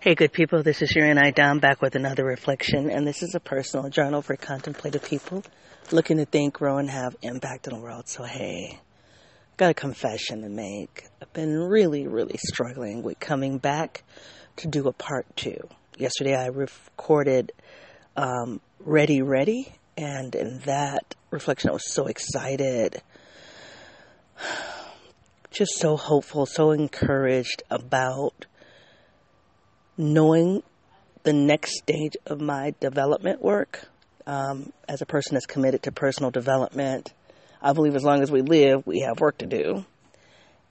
Hey, good people, this is Sharon I down back with another reflection, and this is a personal journal for contemplative people looking to think, grow, and have impact in the world. So, hey, got a confession to make. I've been really, really struggling with coming back to do a part two. Yesterday, I recorded um, Ready, Ready, and in that reflection, I was so excited, just so hopeful, so encouraged about knowing the next stage of my development work um, as a person that's committed to personal development. I believe as long as we live, we have work to do.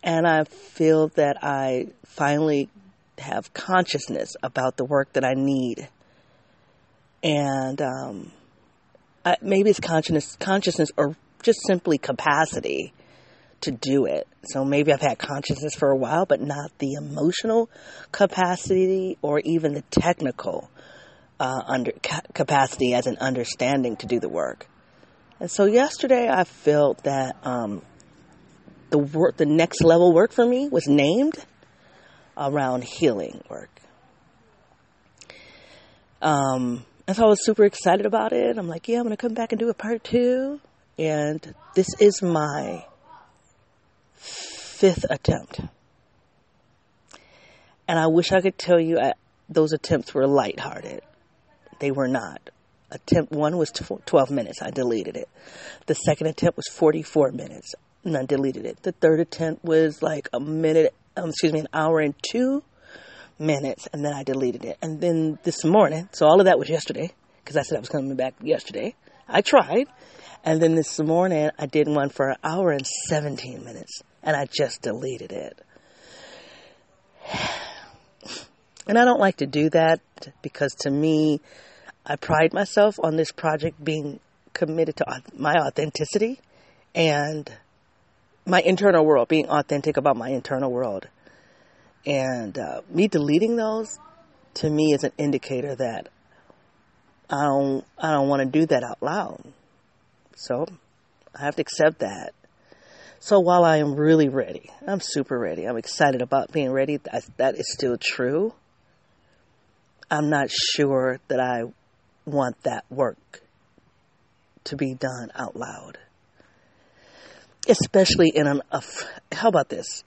And I feel that I finally have consciousness about the work that I need. And um, I, maybe it's consciousness, consciousness or just simply capacity to do it. So maybe I've had consciousness for a while, but not the emotional capacity or even the technical uh, under ca- capacity as an understanding to do the work. And so yesterday I felt that um, the work, the next level work for me was named around healing work. Um, and so I was super excited about it. I'm like, yeah, I'm going to come back and do a part two. And this is my fifth attempt. And I wish I could tell you I, those attempts were lighthearted. They were not. Attempt one was 12 minutes. I deleted it. The second attempt was 44 minutes and I deleted it. The third attempt was like a minute, um, excuse me, an hour and two minutes and then I deleted it. And then this morning, so all of that was yesterday because I said I was coming back yesterday. I tried. And then this morning I did one for an hour and 17 minutes and I just deleted it. And I don't like to do that because to me, I pride myself on this project being committed to my authenticity and my internal world, being authentic about my internal world. And uh, me deleting those to me is an indicator that I don't I don't want to do that out loud. So I have to accept that. So while I am really ready, I'm super ready. I'm excited about being ready. That, that is still true. I'm not sure that I want that work to be done out loud. Especially in an, a, how about this?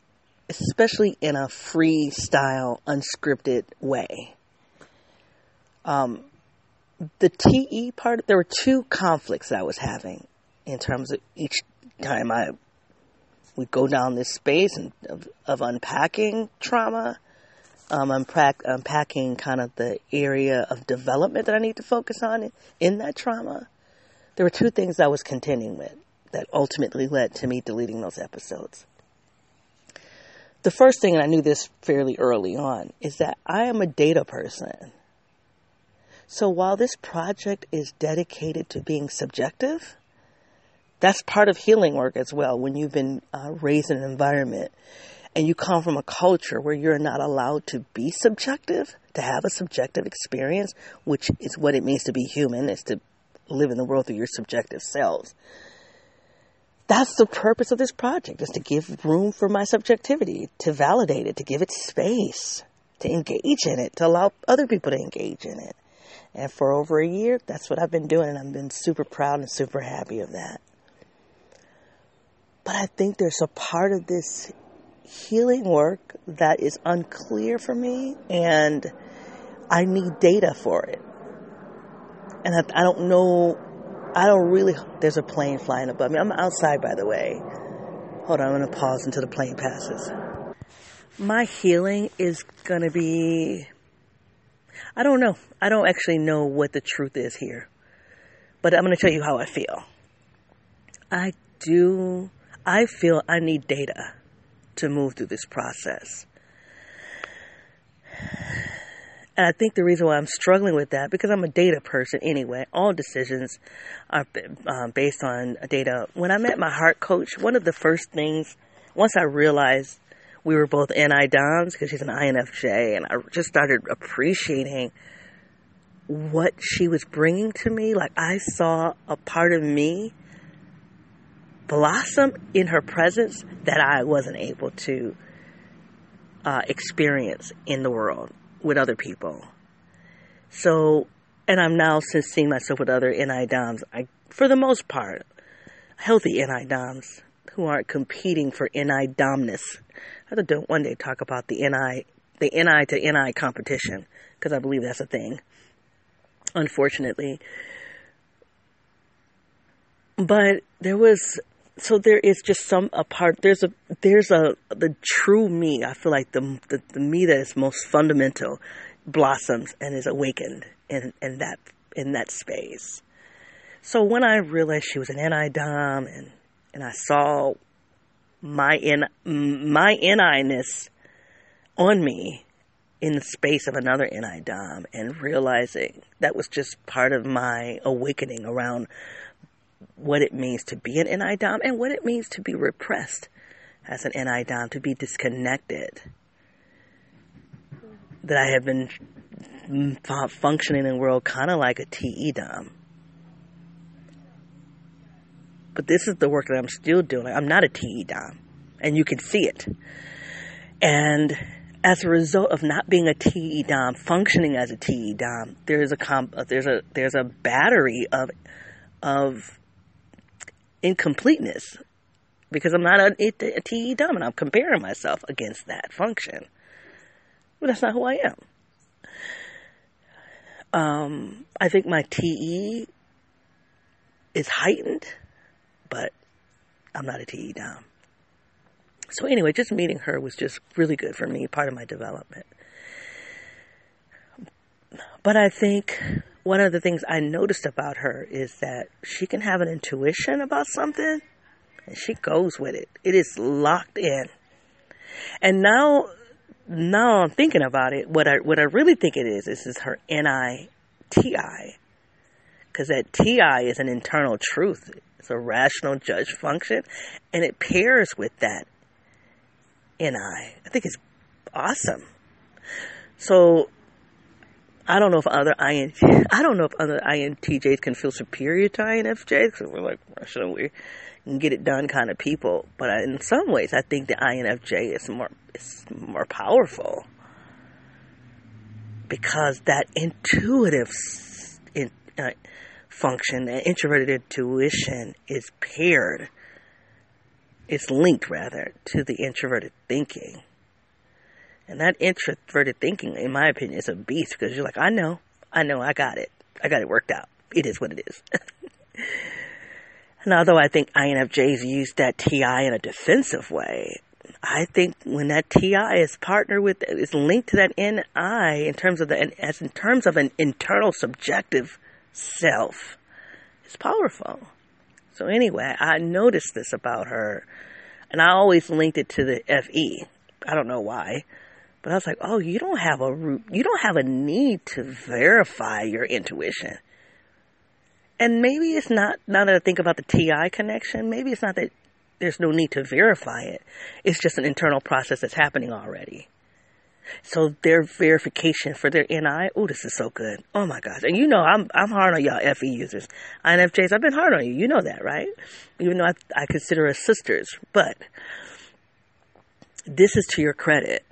Especially in a freestyle, unscripted way. Um, the TE part, there were two conflicts I was having in terms of each time I we go down this space and, of, of unpacking trauma, um, unpack, unpacking kind of the area of development that I need to focus on in, in that trauma. There were two things I was contending with that ultimately led to me deleting those episodes. The first thing, and I knew this fairly early on, is that I am a data person. So while this project is dedicated to being subjective, that's part of healing work as well. When you've been uh, raised in an environment and you come from a culture where you're not allowed to be subjective, to have a subjective experience, which is what it means to be human, is to live in the world through your subjective selves. That's the purpose of this project, is to give room for my subjectivity, to validate it, to give it space, to engage in it, to allow other people to engage in it. And for over a year, that's what I've been doing, and I've been super proud and super happy of that. But I think there's a part of this healing work that is unclear for me, and I need data for it. And I, I don't know, I don't really, there's a plane flying above me. I'm outside, by the way. Hold on, I'm going to pause until the plane passes. My healing is going to be, I don't know. I don't actually know what the truth is here. But I'm going to tell you how I feel. I do I feel I need data to move through this process. And I think the reason why I'm struggling with that, because I'm a data person anyway, all decisions are um, based on data. When I met my heart coach, one of the first things, once I realized we were both NI DOMs, because she's an INFJ, and I just started appreciating what she was bringing to me. Like I saw a part of me blossom in her presence that I wasn't able to uh, experience in the world. with other people. So, and I'm now since seeing myself with other NI DOMs, I, for the most part, healthy NI DOMs who aren't competing for NI domness. I have to one day talk about the NI, the NI to NI competition, because I believe that's a thing. Unfortunately. But there was so there is just some a part there's a there's a the true me i feel like the the, the me that is most fundamental blossoms and is awakened in in that in that space. So when i realized she was an ni-dom and and i saw my in my ni-ness on me in the space of another ni-dom and realizing that was just part of my awakening around what it means to be an NIDOM and what it means to be repressed as an NIDOM, to be disconnected. That I have been functioning in the world kind of like a TE DOM. But this is the work that I'm still doing. I'm not a TE DOM, and you can see it. And as a result of not being a TE DOM, functioning as a TE DOM, there's a comp, there's a there's a battery of of incompleteness because I'm not a, a TE dom and I'm comparing myself against that function. But that's not who I am. Um, I think my TE is heightened, but I'm not a TE dom. So anyway, just meeting her was just really good for me, part of my development. But I think one of the things I noticed about her is that she can have an intuition about something and she goes with it. It is locked in. And now, now I'm thinking about it. What I, what I really think it is, is, is her N-I-T-I. Cause that T-I is an internal truth. It's a rational judge function and it pairs with that N-I. I think it's awesome. So I don't know if other IN, I don't know if other INTJs can feel superior to INFJs because we're like, shouldn't we get it done kind of people? But in some ways, I think the INFJ is more is more powerful because that intuitive in, uh, function, that introverted intuition, is paired. It's linked rather to the introverted thinking. And that introverted thinking, in my opinion, is a beast because you're like, I know, I know, I got it. I got it worked out. It is what it is. and although I think INFJs use that TI in a defensive way, I think when that TI is partnered with, is linked to that NI in terms of the, as in terms of an internal subjective self, it's powerful. So anyway, I noticed this about her, and I always linked it to the FE. I don't know why. But I was like, oh, you don't have a root, you don't have a need to verify your intuition. And maybe it's not, now that I think about the TI connection, maybe it's not that there's no need to verify it. It's just an internal process that's happening already. So their verification for their NI, oh, this is so good. Oh my gosh. And you know, I'm, I'm hard on y'all FE users. INFJs, I've been hard on you. You know that, right? Even though I, I consider us sisters. But this is to your credit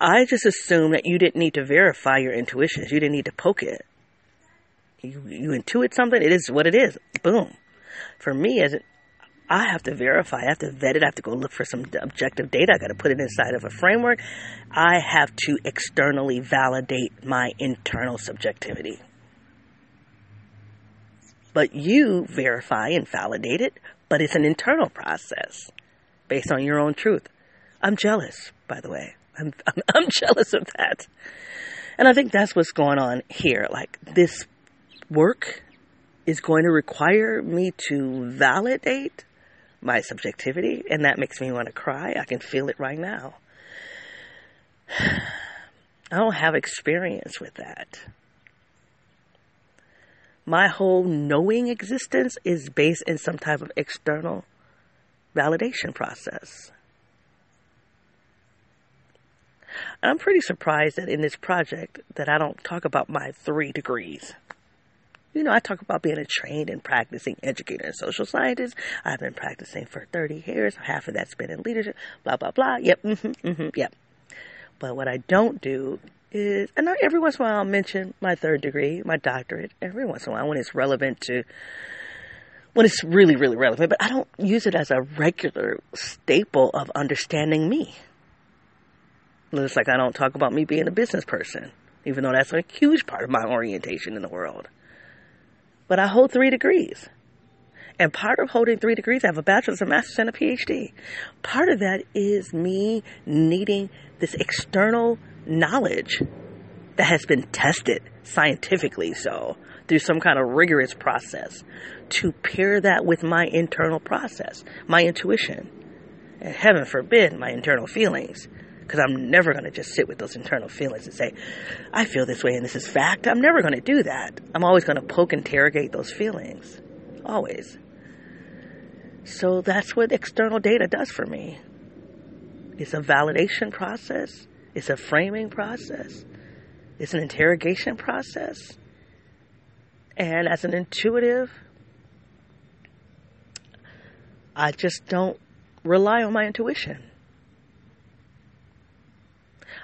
I just assumed that you didn't need to verify your intuitions. You didn't need to poke it. You, you intuit something, it is what it is. Boom. For me, as it, I have to verify, I have to vet it, I have to go look for some objective data, I got to put it inside of a framework. I have to externally validate my internal subjectivity. But you verify and validate it, but it's an internal process based on your own truth. I'm jealous, by the way. I'm, I'm, jealous of that. And I think that's what's going on here. Like this work is going to require me to validate my subjectivity, and that makes me want to cry. I can feel it right now. I don't have experience with that. My whole knowing existence is based in some type of external validation process. I'm pretty surprised that in this project that I don't talk about my three degrees. You know, I talk about being a trained and practicing educator and social scientist. I've been practicing for 30 years. Half of that's been in leadership. Blah, blah, blah. Yep. Mm-hmm, mm-hmm, yep. But what I don't do is, and every once in a while I'll mention my third degree, my doctorate, every once in a while when it's relevant to, when it's really, really relevant, but I don't use it as a regular staple of understanding me. It's like I don't talk about me being a business person, even though that's a huge part of my orientation in the world. But I hold three degrees. And part of holding three degrees, I have a bachelor's, a master's, and a PhD. Part of that is me needing this external knowledge that has been tested scientifically so through some kind of rigorous process to pair that with my internal process, my intuition, and heaven forbid my internal feelings. Because I'm never going to just sit with those internal feelings and say, I feel this way and this is fact. I'm never going to do that. I'm always going to poke, interrogate those feelings. Always. So that's what external data does for me. It's a validation process, it's a framing process, it's an interrogation process. And as an intuitive, I just don't rely on my intuition.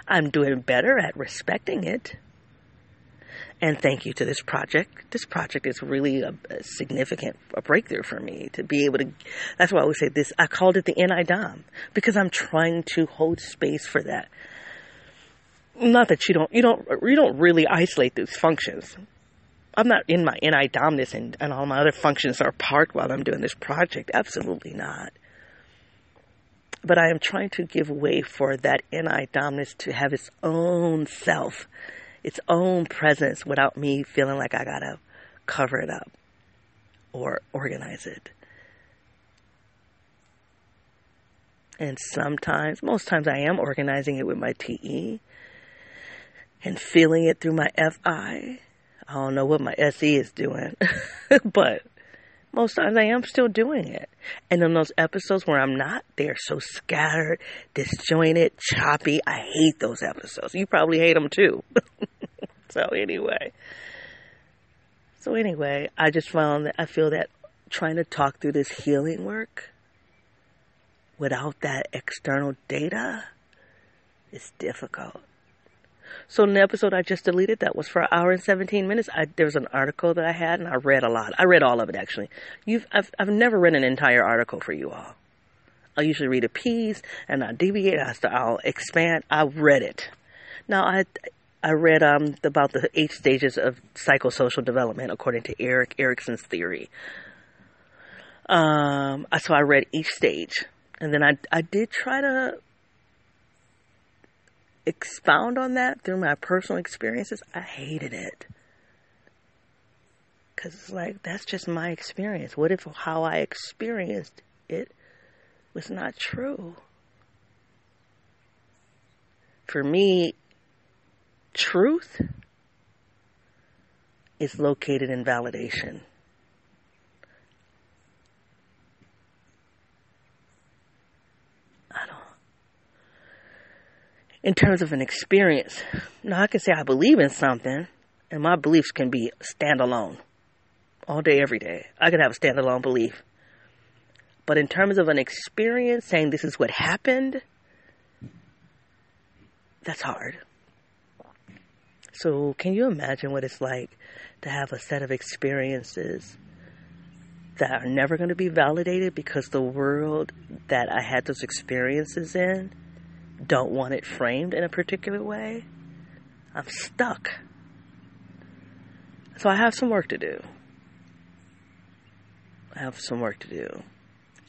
I'm doing better at respecting it. And thank you to this project. This project is really a, a significant a breakthrough for me to be able to. That's why I always say this. I called it the NIDOM because I'm trying to hold space for that. Not that you don't you don't you don't really isolate those functions. I'm not in my NIDOMness and, and all my other functions are parked while I'm doing this project. Absolutely not. But I am trying to give way for that NI dominance to have its own self its own presence without me feeling like I gotta cover it up or organize it. And sometimes, most times, I am organizing it with my TE and feeling it through my FI. I don't know what my SE is doing, but most times I am still doing it. And in those episodes where I'm not, they are so scattered, disjointed, choppy. I hate those episodes. You probably hate them too. so anyway. So anyway, I just found that I feel that trying to talk through this healing work without that external data is difficult. So in the episode I just deleted, that was for an hour and 17 minutes. I, there was an article that I had and I read a lot. I read all of it actually. You've, I've, I've never read an entire article for you all. I usually read a piece and I deviate. I I'll expand. I read it. Now I, I read um, about the eight stages of psychosocial development according to Erik Erikson's theory. Um, so I read each stage, and then I I did try to expound on that through my personal experiences, I hated it. Because it's like, that's just my experience. What if how I experienced it was not true? For me, truth is located in validation. In terms of an experience. Now, I can say I believe in something, and my beliefs can be standalone all day, every day. I can have a standalone belief. But in terms of an experience, saying this is what happened, that's hard. So, can you imagine what it's like to have a set of experiences that are never going to be validated because the world that I had those experiences in don't want it framed in a particular way, I'm stuck. So I have some work to do. I have some work to do.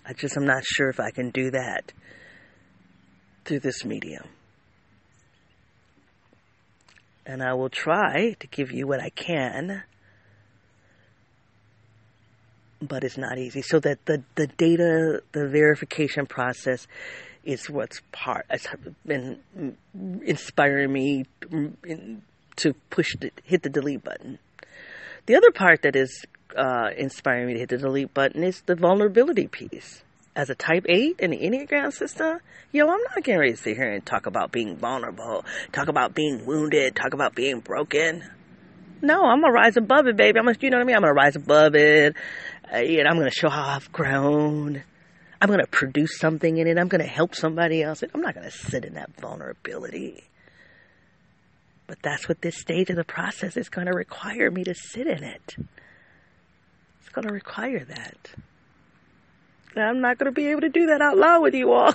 I just I'm not sure if I can do that through this medium. And I will try to give you what I can, but it's not easy. So that the, the data, the verification process is what's part has been inspiring me to push the, hit the delete button. The other part that is uh, inspiring me to hit the delete button is the vulnerability piece. As a type 8 in the Enneagram system, yo, I'm not getting ready to sit here and talk about being vulnerable, talk about being wounded, talk about being broken. No, I'm gonna rise above it, baby. I'm gonna, you know what I mean? I'm gonna rise above it. Uh, and I'm gonna show how I've grown. I'm going to produce something in it. I'm going to help somebody else. I'm not going to sit in that vulnerability. But that's what this stage of the process is going to require me to sit in it. It's going to require that. I'm not going to be able to do that out loud with you all.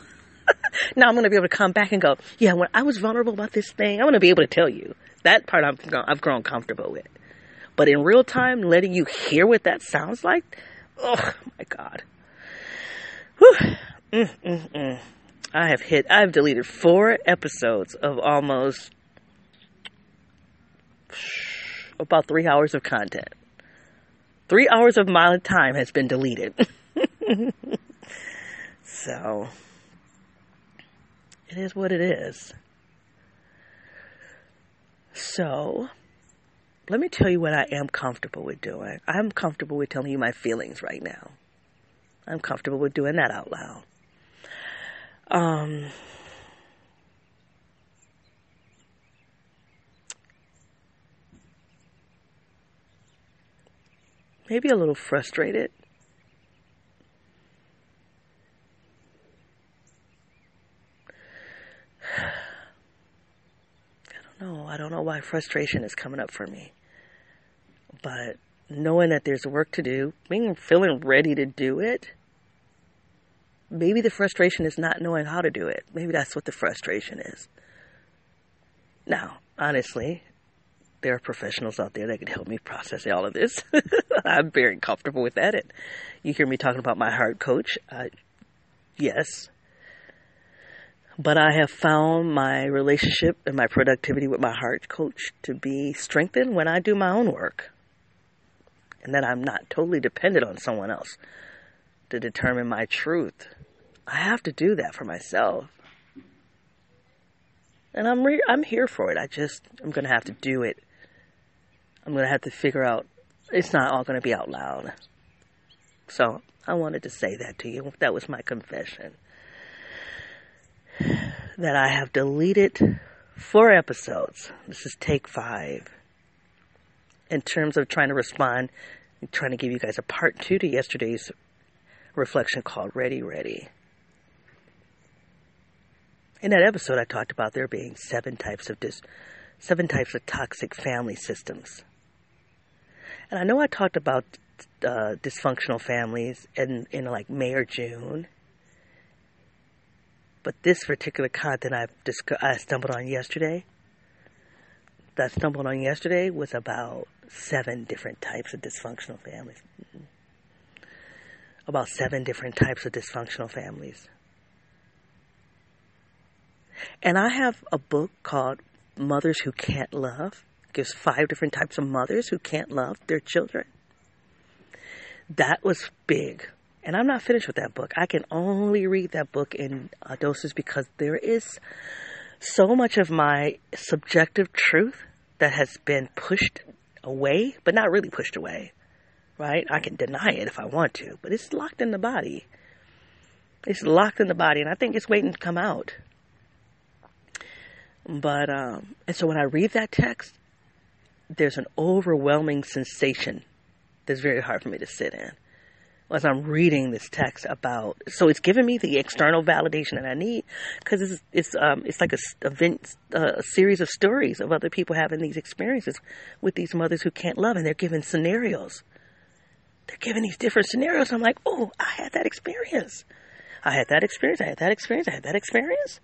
now I'm going to be able to come back and go, yeah, when I was vulnerable about this thing, I'm going to be able to tell you. That part I'm, I've grown comfortable with. But in real time, letting you hear what that sounds like, oh my God. Mm, mm, mm. I have hit, I've deleted four episodes of almost about three hours of content. Three hours of my time has been deleted. so, it is what it is. So, let me tell you what I am comfortable with doing. I'm comfortable with telling you my feelings right now. I'm comfortable with doing that out loud. Um, maybe a little frustrated. I don't know. I don't know why frustration is coming up for me. But knowing that there's work to do, being feeling ready to do it, maybe the frustration is not knowing how to do it. Maybe that's what the frustration is. Now, honestly, there are professionals out there that can help me process all of this. I'm very comfortable with that. And you hear me talking about my heart coach. Uh, yes. But I have found my relationship and my productivity with my heart coach to be strengthened when I do my own work. And that I'm not totally dependent on someone else to determine my truth. I have to do that for myself. And I'm re- I'm here for it. I just I'm going to have to do it I'm going to have to figure out, it's not all going to be out loud. So I wanted to say that to you. That was my confession. That I have deleted four episodes. This is take five. In terms of trying to respond, trying to give you guys a part two to yesterday's reflection called Ready, Ready. In that episode, I talked about there being seven types of dis- seven types of toxic family systems. And I know I talked about uh, dysfunctional families in, in like May or June. But this particular content I've I stumbled on yesterday, that I stumbled on yesterday was about seven different types of dysfunctional families. About seven different types of dysfunctional families. And I have a book called Mothers Who Can't Love gives five different types of mothers who can't love their children. That was big. And I'm not finished with that book. I can only read that book in uh, doses because there is so much of my subjective truth that has been pushed away, but not really pushed away, right? I can deny it if I want to, but it's locked in the body. It's locked in the body, and I think it's waiting to come out. But, um, and so when I read that text, there's an overwhelming sensation that's very hard for me to sit in as I'm reading this text about. So it's giving me the external validation that I need because it's it's um it's like a a series of stories of other people having these experiences with these mothers who can't love, and they're given scenarios. They're giving these different scenarios. I'm like, oh, I had that experience. I had that experience. I had that experience. I had that experience.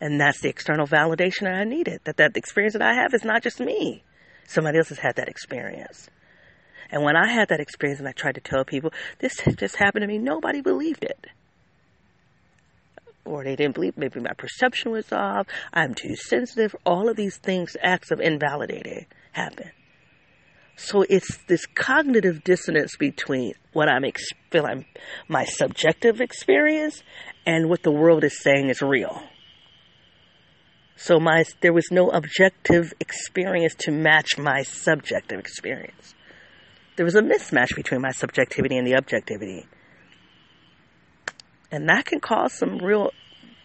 And that's the external validation that I needed. That that experience that I have is not just me. Somebody else has had that experience. And when I had that experience and I tried to tell people, this just happened to me, nobody believed it. Or they didn't believe, maybe my perception was off, I'm too sensitive. All of these things, acts of invalidating, happen. So it's this cognitive dissonance between what I'm feeling, my subjective experience, and what the world is saying is real. So my there was no objective experience to match my subjective experience. There was a mismatch between my subjectivity and the objectivity. And that can cause some real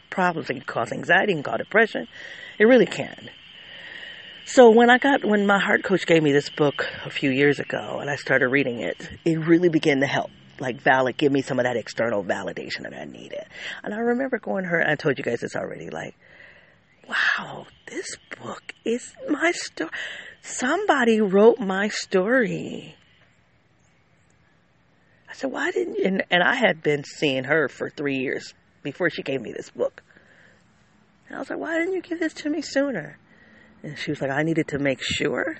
problems. It can cause anxiety, it can cause depression. It really can. So when I got when my heart coach gave me this book a few years ago and I started reading it, it really began to help. Like valid give me some of that external validation that I needed. And I remember going to her I told you guys this already, like wow, this book is my story. Somebody wrote my story. I said, why didn't you? And, and I had been seeing her for three years before she gave me this book. And I was like, why didn't you give this to me sooner? And she was like, I needed to make sure.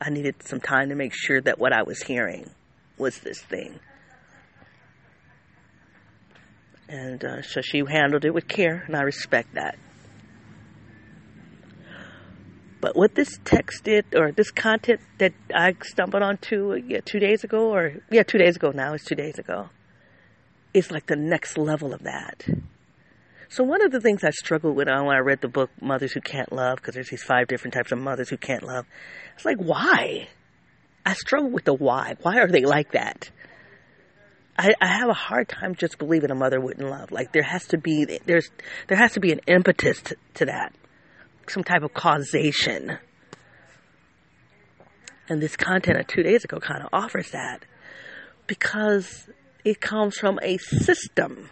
I needed some time to make sure that what I was hearing was this thing. And uh, so she handled it with care, and I respect that. But what this text did, or this content that I stumbled onto yeah, two days ago, or yeah, two days ago now, it's two days ago, is like the next level of that. So one of the things I struggled with when I read the book Mothers Who Can't Love, because there's these five different types of mothers who can't love, it's like why? I struggle with the why. Why are they like that? I, I have a hard time just believing a mother wouldn't love. Like there has to be there's there has to be an impetus to, to that, some type of causation. And this content of two days ago kind of offers that because it comes from a system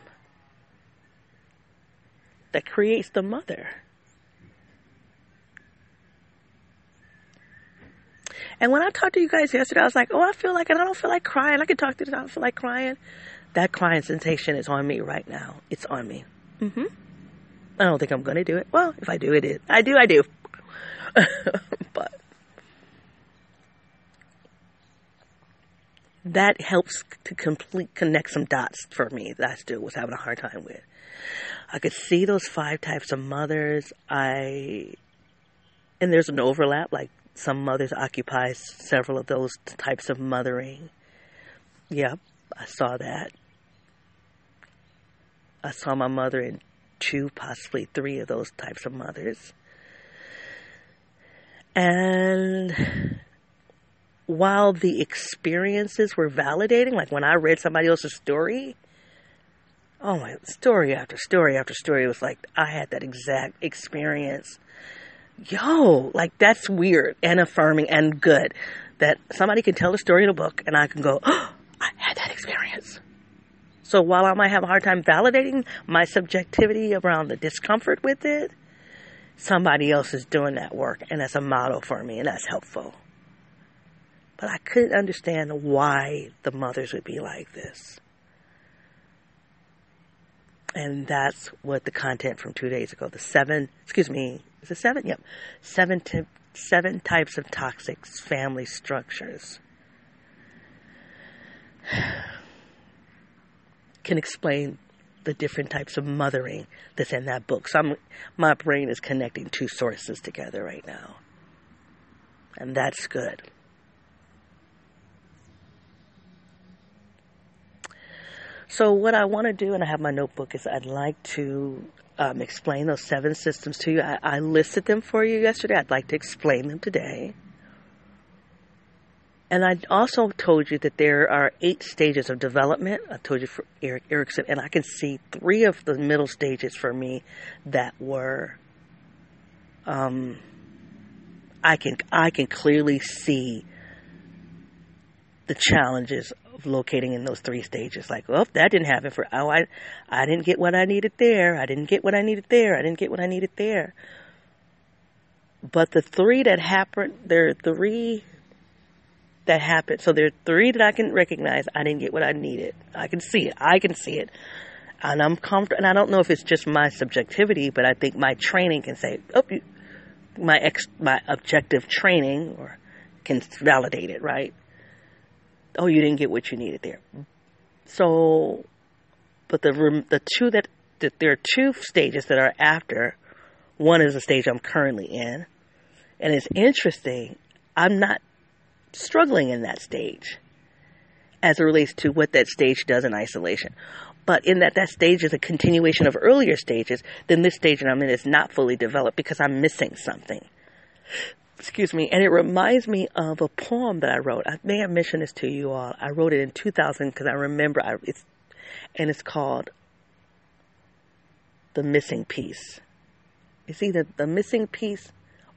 that creates the mother. And when I talked to you guys yesterday, I was like, oh, I feel like it. I don't feel like crying. I can talk to this. I don't feel like crying. That crying sensation is on me right now. It's on me. Mm-hmm. I don't think I'm going to do it. Well, if I do, it is. I do, I do. but that helps to complete connect some dots for me that I still was having a hard time with. I could see those five types of mothers. I and there's an overlap. Like some mothers occupy several of those types of mothering. Yep, I saw that. I saw my mother in two, possibly three of those types of mothers. And while the experiences were validating, like when I read somebody else's story, oh my, story after story after story, was like I had that exact experience yo, like that's weird and affirming and good that somebody can tell a story in a book and I can go, oh, I had that experience. So while I might have a hard time validating my subjectivity around the discomfort with it, somebody else is doing that work and that's a model for me and that's helpful. But I couldn't understand why the mothers would be like this. And that's what the content from two days ago, the seven, excuse me, is it seven? Yep. Seven, to, seven types of toxic family structures. Can explain the different types of mothering that's in that book. So I'm, my brain is connecting two sources together right now. And that's good. So what I want to do, and I have my notebook, is I'd like to um, explain those seven systems to you. I, I listed them for you yesterday. I'd like to explain them today. And I also told you that there are eight stages of development. I told you for Erik Erikson, and I can see three of the middle stages for me that were. Um, I can I can clearly see the challenges locating in those three stages. Like, well, that didn't happen for, oh, I, I didn't get what I needed there. I didn't get what I needed there. I didn't get what I needed there. But the three that happened, there are three that happened. So there are three that I can recognize. I didn't get what I needed. I can see it. I can see it. And I'm comfortable. And I don't know if it's just my subjectivity, but I think my training can say, oh, my ex, my objective training or can validate it, right? Oh, you didn't get what you needed there. So, but the the two that, that there are two stages that are after. One is the stage I'm currently in, and it's interesting. I'm not struggling in that stage as it relates to what that stage does in isolation. But in that that stage is a continuation of earlier stages, then this stage that I'm in is not fully developed because I'm missing something excuse me, and it reminds me of a poem that I wrote. I may have mentioned this to you all. I wrote it in 2000 because I remember I, it's, and it's called "The Missing Piece." It's either the missing piece,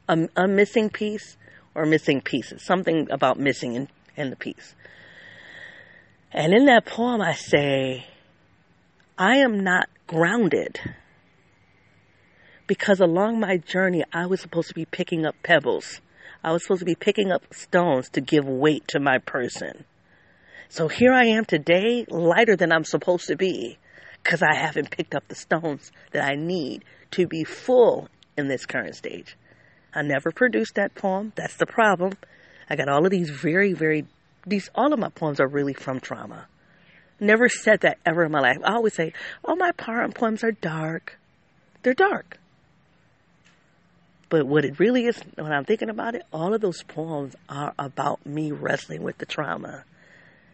a, a missing piece, or missing pieces. Something about missing in, in the piece. And in that poem, I say, "I am not grounded." Because along my journey, I was supposed to be picking up pebbles. I was supposed to be picking up stones to give weight to my person. So here I am today, lighter than I'm supposed to be, because I haven't picked up the stones that I need to be full in this current stage. I never produced that poem. That's the problem. I got all of these very, very, these, all of my poems are really from trauma. Never said that ever in my life. I always say, oh, my poems are dark. They're dark. But what it really is, when I'm thinking about it, all of those poems are about me wrestling with the trauma.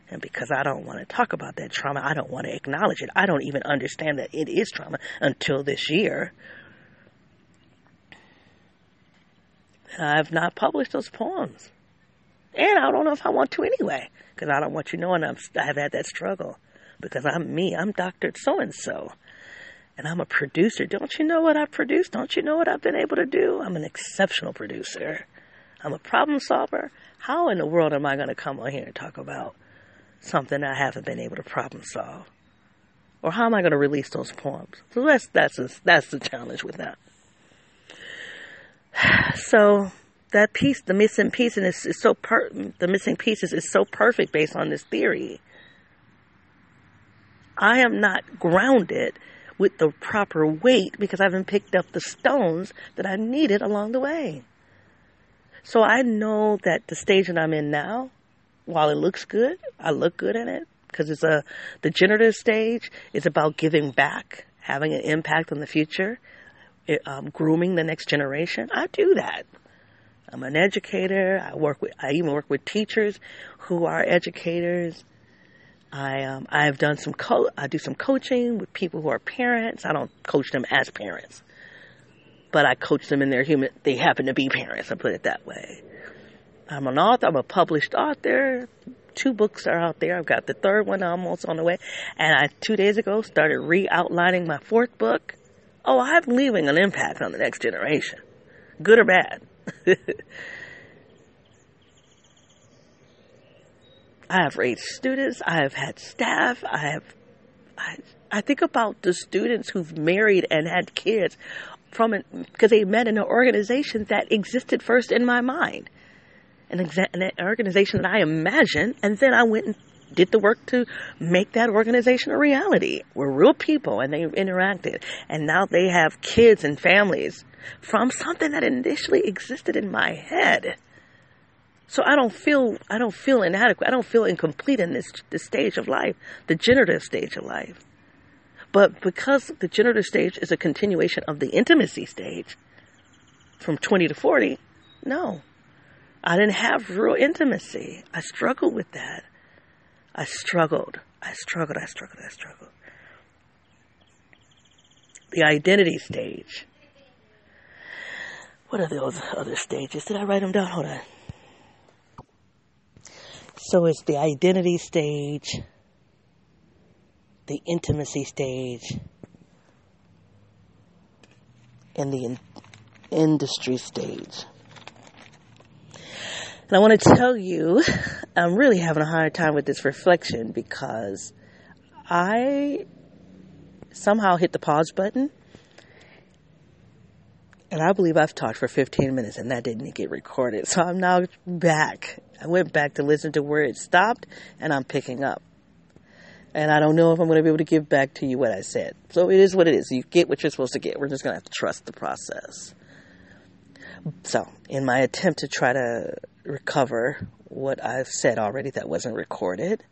And because I don't want to talk about that trauma, I don't want to acknowledge it. I don't even understand that it is trauma until this year. I have not published those poems. And I don't know if I want to anyway, because I don't want you knowing I'm, I have had that struggle. Because I'm me, I'm Dr. So and so. And I'm a producer. Don't you know what I've produced? Don't you know what I've been able to do? I'm an exceptional producer. I'm a problem solver. How in the world am I going to come on here and talk about something I haven't been able to problem solve? Or how am I going to release those poems? So that's that's a, that's the challenge with that. So that piece, the missing piece, and is, is so per- the missing pieces is so perfect based on this theory. I am not grounded with the proper weight because I haven't picked up the stones that I needed along the way. So I know that the stage that I'm in now, while it looks good, I look good in it because it's a the generative stage It's about giving back, having an impact on the future, it, um, grooming the next generation. I do that. I'm an educator. I work with, I even work with teachers who are educators. I, um, I've done some, co- I do some coaching with people who are parents. I don't coach them as parents, but I coach them in their human, they happen to be parents, I put it that way. I'm an author, I'm a published author. Two books are out there. I've got the third one almost on the way. And I, two days ago, started re-outlining my fourth book. Oh, I'm leaving an impact on the next generation. Good or bad. I have raised students. I have had staff. I have, I, I think about the students who've married and had kids from because they met in an organization that existed first in my mind, an, exa- an organization that I imagined, and then I went and did the work to make that organization a reality. We're real people, and they interacted, and now they have kids and families from something that initially existed in my head. So I don't feel I don't feel inadequate. I don't feel incomplete in this this stage of life, the generative stage of life. But because the generative stage is a continuation of the intimacy stage from 20 to 40, no. I didn't have real intimacy. I struggled with that. I struggled. I struggled. I struggled. I struggled. The identity stage what are those other stages? Did I write them down? Hold on. So it's the identity stage, the intimacy stage, and the in- industry stage. And I want to tell you, I'm really having a hard time with this reflection because I somehow hit the pause button and I believe I've talked for 15 minutes and that didn't get recorded. So I'm now back. I went back to listen to where it stopped and I'm picking up. And I don't know if I'm going to be able to give back to you what I said. So it is what it is. You get what you're supposed to get. We're just going to have to trust the process. So, in my attempt to try to recover what I've said already that wasn't recorded,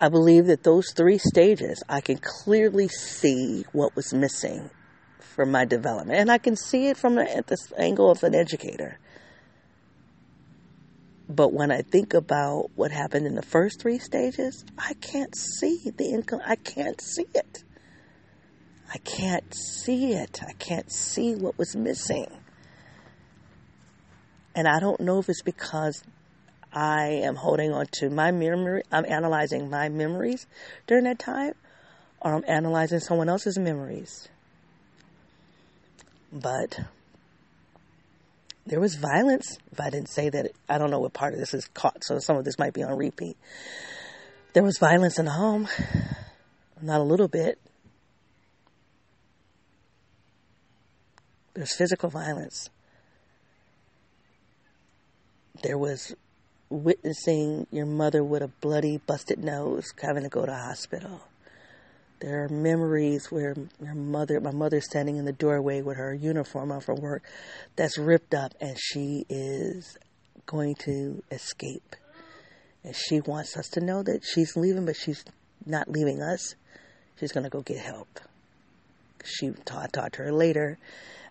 I believe that those three stages, I can clearly see what was missing from my development. And I can see it from the, the angle of an educator. But when I think about what happened in the first three stages, I can't see the income. I can't see it. I can't see it. I can't see what was missing. And I don't know if it's because I am holding on to my memory, I'm analyzing my memories during that time, or I'm analyzing someone else's memories. But there was violence. If I didn't say that, I don't know what part of this is caught, so some of this might be on repeat. There was violence in the home, not a little bit. There's physical violence. There was witnessing your mother with a bloody, busted nose having to go to hospital. There are memories where your mother, my mother standing in the doorway with her uniform on from work that's ripped up and she is going to escape. And she wants us to know that she's leaving, but she's not leaving us. She's going to go get help. She taught, talked to her later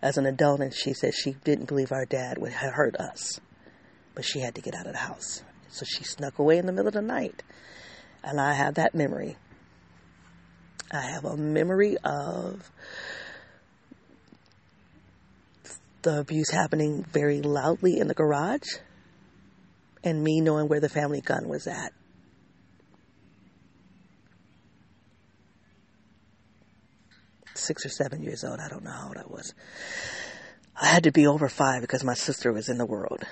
as an adult, and she said she didn't believe our dad would hurt us, but she had to get out of the house. So she snuck away in the middle of the night. And I have that memory. I have a memory of the abuse happening very loudly in the garage and me knowing where the family gun was at. Six or seven years old, I don't know how old I was. I had to be over five because my sister was in the world.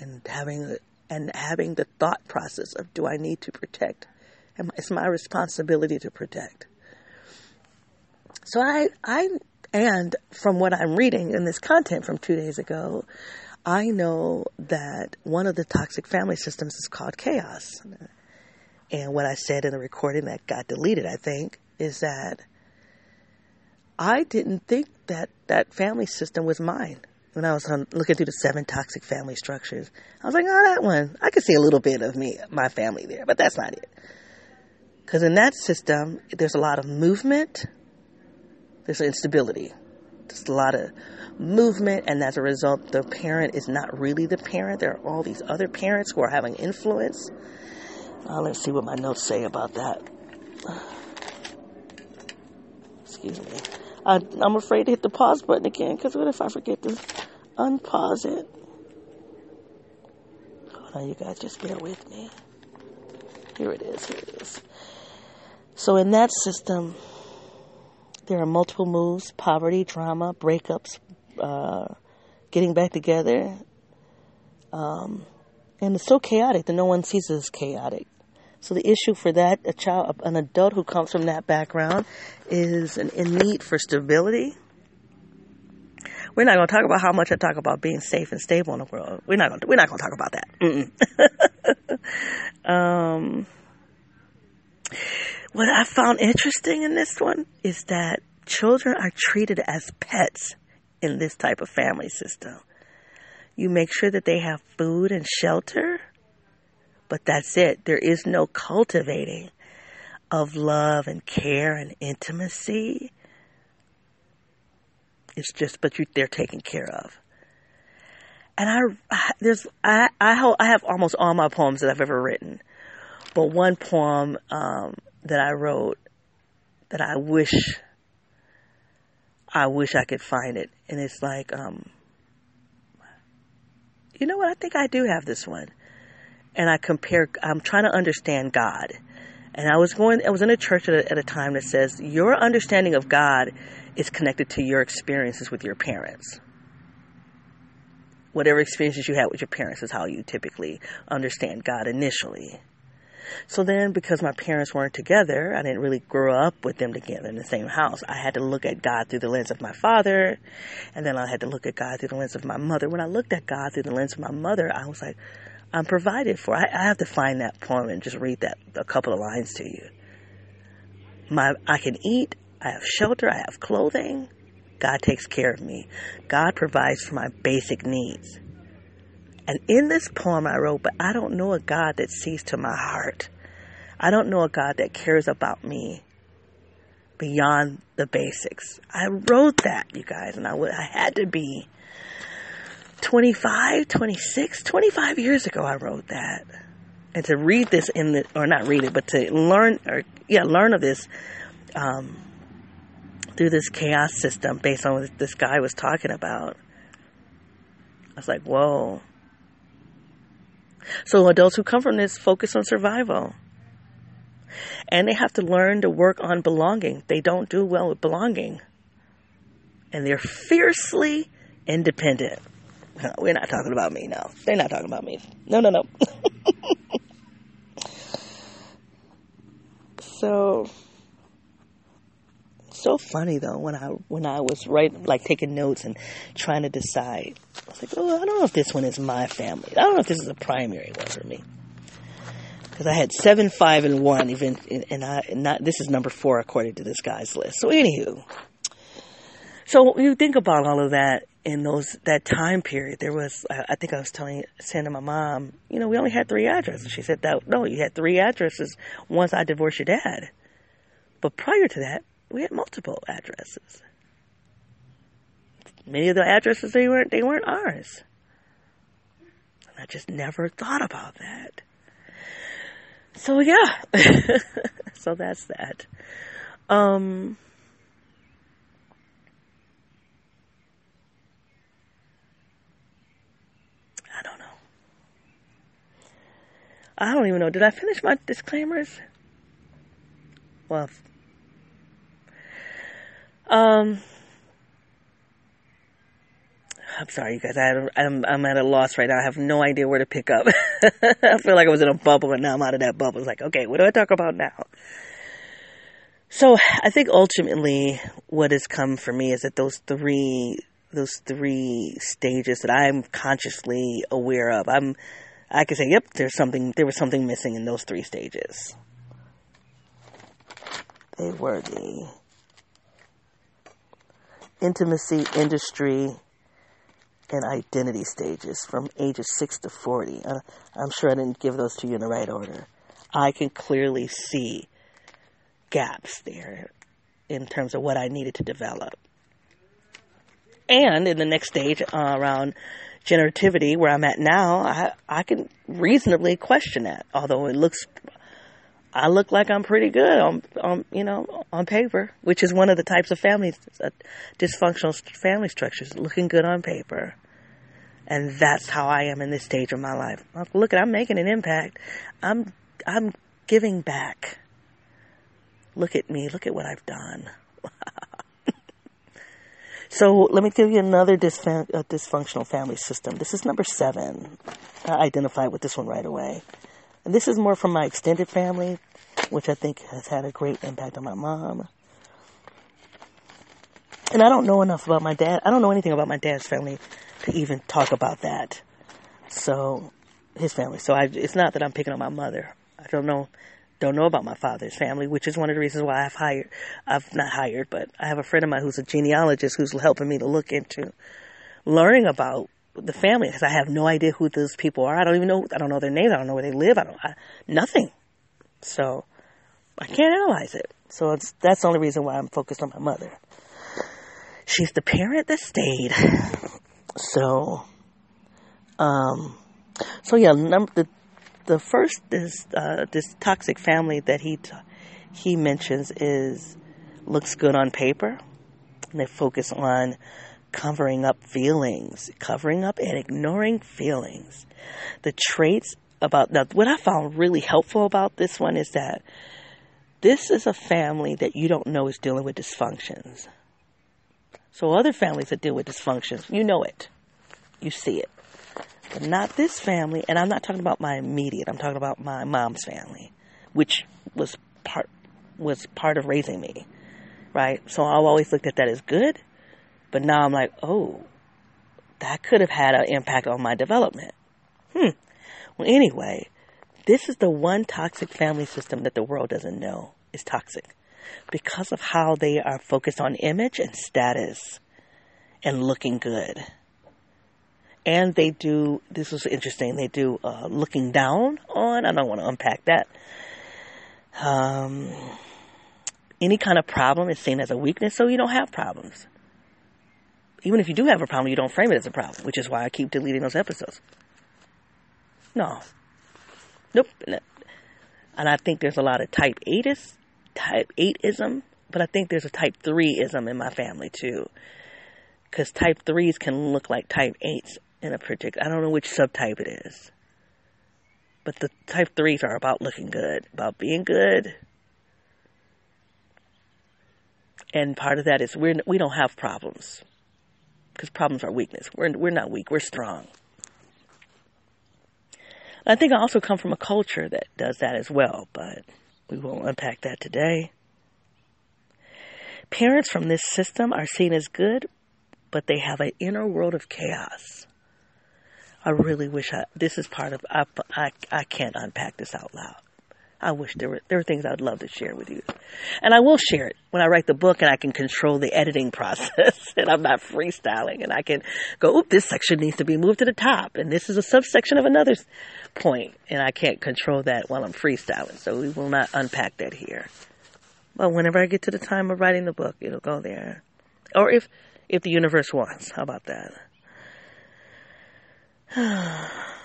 And having and having the thought process of do I need to protect? It's my responsibility to protect. So I I and from what I'm reading in this content from two days ago, I know that one of the toxic family systems is called chaos. And what I said in the recording that got deleted, I think, is that I didn't think that that family system was mine. When I was looking through the seven toxic family structures, I was like, oh, that one, I could see a little bit of me, my family there, but that's not it. Because in that system, there's a lot of movement, there's instability, there's a lot of movement, and as a result, the parent is not really the parent. There are all these other parents who are having influence. Uh, let's see what my notes say about that. Excuse me. I, I'm afraid to hit the pause button again because what if I forget to unpause it? Hold on, you guys, just bear with me. Here it is, here it is. So, in that system, there are multiple moves poverty, trauma, breakups, uh, getting back together. Um, and it's so chaotic that no one sees it as chaotic. So the issue for that, a child, an adult who comes from that background, is an, in need for stability. We're not going to talk about how much I talk about being safe and stable in the world. We're not going. To, we're not going to talk about that. um, what I found interesting in this one is that children are treated as pets in this type of family system. You make sure that they have food and shelter, but that's it. There is no cultivating of love and care and intimacy. It's just, but you, they're taken care of. And I, there's, I, I, I have almost all my poems that I've ever written, but one poem um, that I wrote that I wish I wish I could find it. And it's like, um, you know what? I think I do have this one. And I compare, I'm trying to understand God. And I was going, I was in a church at a, at a time that says your understanding of God is connected to your experiences with your parents. Whatever experiences you had with your parents is how you typically understand God initially. So then, because my parents weren't together, I didn't really grow up with them together in the same house. I had to look at God through the lens of my father, and then I had to look at God through the lens of my mother. When I looked at God through the lens of my mother, I was like, I'm provided for. I, I have to find that poem and just read that a couple of lines to you. My, I can eat. I have shelter. I have clothing. God takes care of me. God provides for my basic needs. And in this poem I wrote, but I don't know a God that sees to my heart. I don't know a God that cares about me beyond the basics. I wrote that, you guys, and I, would, I had to be 25, 26, 25 years ago I wrote that. And to read this in the, or not read it, but to learn, or yeah, learn of this, um, through this chaos system based on what this guy was talking about. I was like, whoa. So adults who come from this focus on survival. And they have to learn to work on belonging. They don't do well with belonging. And they're fiercely independent. We're not talking about me, no. They're not talking about me. No, no, no. so, so funny though when I when I was writing like taking notes and trying to decide. I was like, oh, I don't know if this one is my family. I don't know if this is a primary one for me. Because I had seven, five, and one, even, and I not. This is number four according to this guy's list. So, anywho, so you think about all of that in those that time period. There was, I think I was telling, saying to my mom, you know, we only had three addresses. She said that no, you had three addresses once I divorced your dad. But prior to that, we had multiple addresses. Many of the addresses they weren't they weren't ours. And I just never thought about that. So yeah. so that's that. Um I don't know. I don't even know. Did I finish my disclaimers? Well, um, I'm sorry, you guys. I, am I'm at a loss right now. I have no idea where to pick up. I feel like I was in a bubble, and now I'm out of that bubble. It's like, okay, what do I talk about now? So I think ultimately, what has come for me is that those three those three stages that I'm consciously aware of. I'm I can say, yep, there's something there was something missing in those three stages. They were the intimacy, industry, and identity stages from ages 6 to 40. Uh, I'm sure I didn't give those to you in the right order. I can clearly see gaps there in terms of what I needed to develop. And in the next stage, uh, around generativity, where I'm at now, I, I can reasonably question that, although it looks I look like I'm pretty good on, on, you know, on paper, which is one of the types of family, uh, dysfunctional family structures, looking good on paper. And that's how I am in this stage of my life. Look, I'm making an impact. I'm, I'm giving back. Look at me. Look at what I've done. so let me give you another dysfun- uh, dysfunctional family system. This is number seven. I identified with this one right away. And this is more from my extended family, which I think has had a great impact on my mom. And I don't know enough about my dad. I don't know anything about my dad's family to even talk about that. So, his family. So I, it's not that I'm picking on my mother. I don't know, don't know about my father's family, which is one of the reasons why I've hired, I've not hired, but I have a friend of mine who's a genealogist who's helping me to look into learning about the family because I have no idea who those people are. I don't even know. I don't know their names. I don't know where they live. I don't. I, nothing. So I can't analyze it. So that's the only reason why I'm focused on my mother. She's the parent that stayed. So, um, so yeah. Number the the first is uh, this toxic family that he t- he mentions is looks good on paper. And they focus on covering up feelings, covering up and ignoring feelings. The traits about now, what I found really helpful about this one is that this is a family that you don't know is dealing with dysfunctions. So other families that deal with dysfunctions, you know it, you see it, but not this family. And I'm not talking about my immediate. I'm talking about my mom's family, which was part was part of raising me, right? So I've always looked at that as good but now I'm like, oh, that could have had an impact on my development. Hmm. Well, anyway, this is the one toxic family system that the world doesn't know is toxic because of how they are focused on image and status and looking good. And they do, this was interesting, they do uh, looking down on, I don't want to unpack that. Um, any kind of problem is seen as a weakness, so you don't have problems even if you do have a problem, you don't frame it as a problem, which is why I keep deleting those episodes. No. Nope. And I think there's a lot of type 8is, type 8ism, but I think there's a type 3ism in my family too. Because type 3s can look like type 8s in a particular, I don't know which subtype it is. But the type 3s are about looking good, about being good. And part of that is we're, we don't have problems because problems are weakness. We're, we're not weak, we're strong. I think I also come from a culture that does that as well, but we won't unpack that today. parents from this system are seen as good, but they have an inner world of chaos. I really wish I, this is part of, I, I, I can't unpack this out loud. I wish there were there are things I'd love to share with you, and I will share it when I write the book, and I can control the editing process, and I'm not freestyling, and I can go, "Oop, this section needs to be moved to the top, and this is a subsection of another point, and I can't control that while I'm freestyling, so we will not unpack that here. But whenever I get to the time of writing the book, it'll go there, or if if the universe wants, how about that?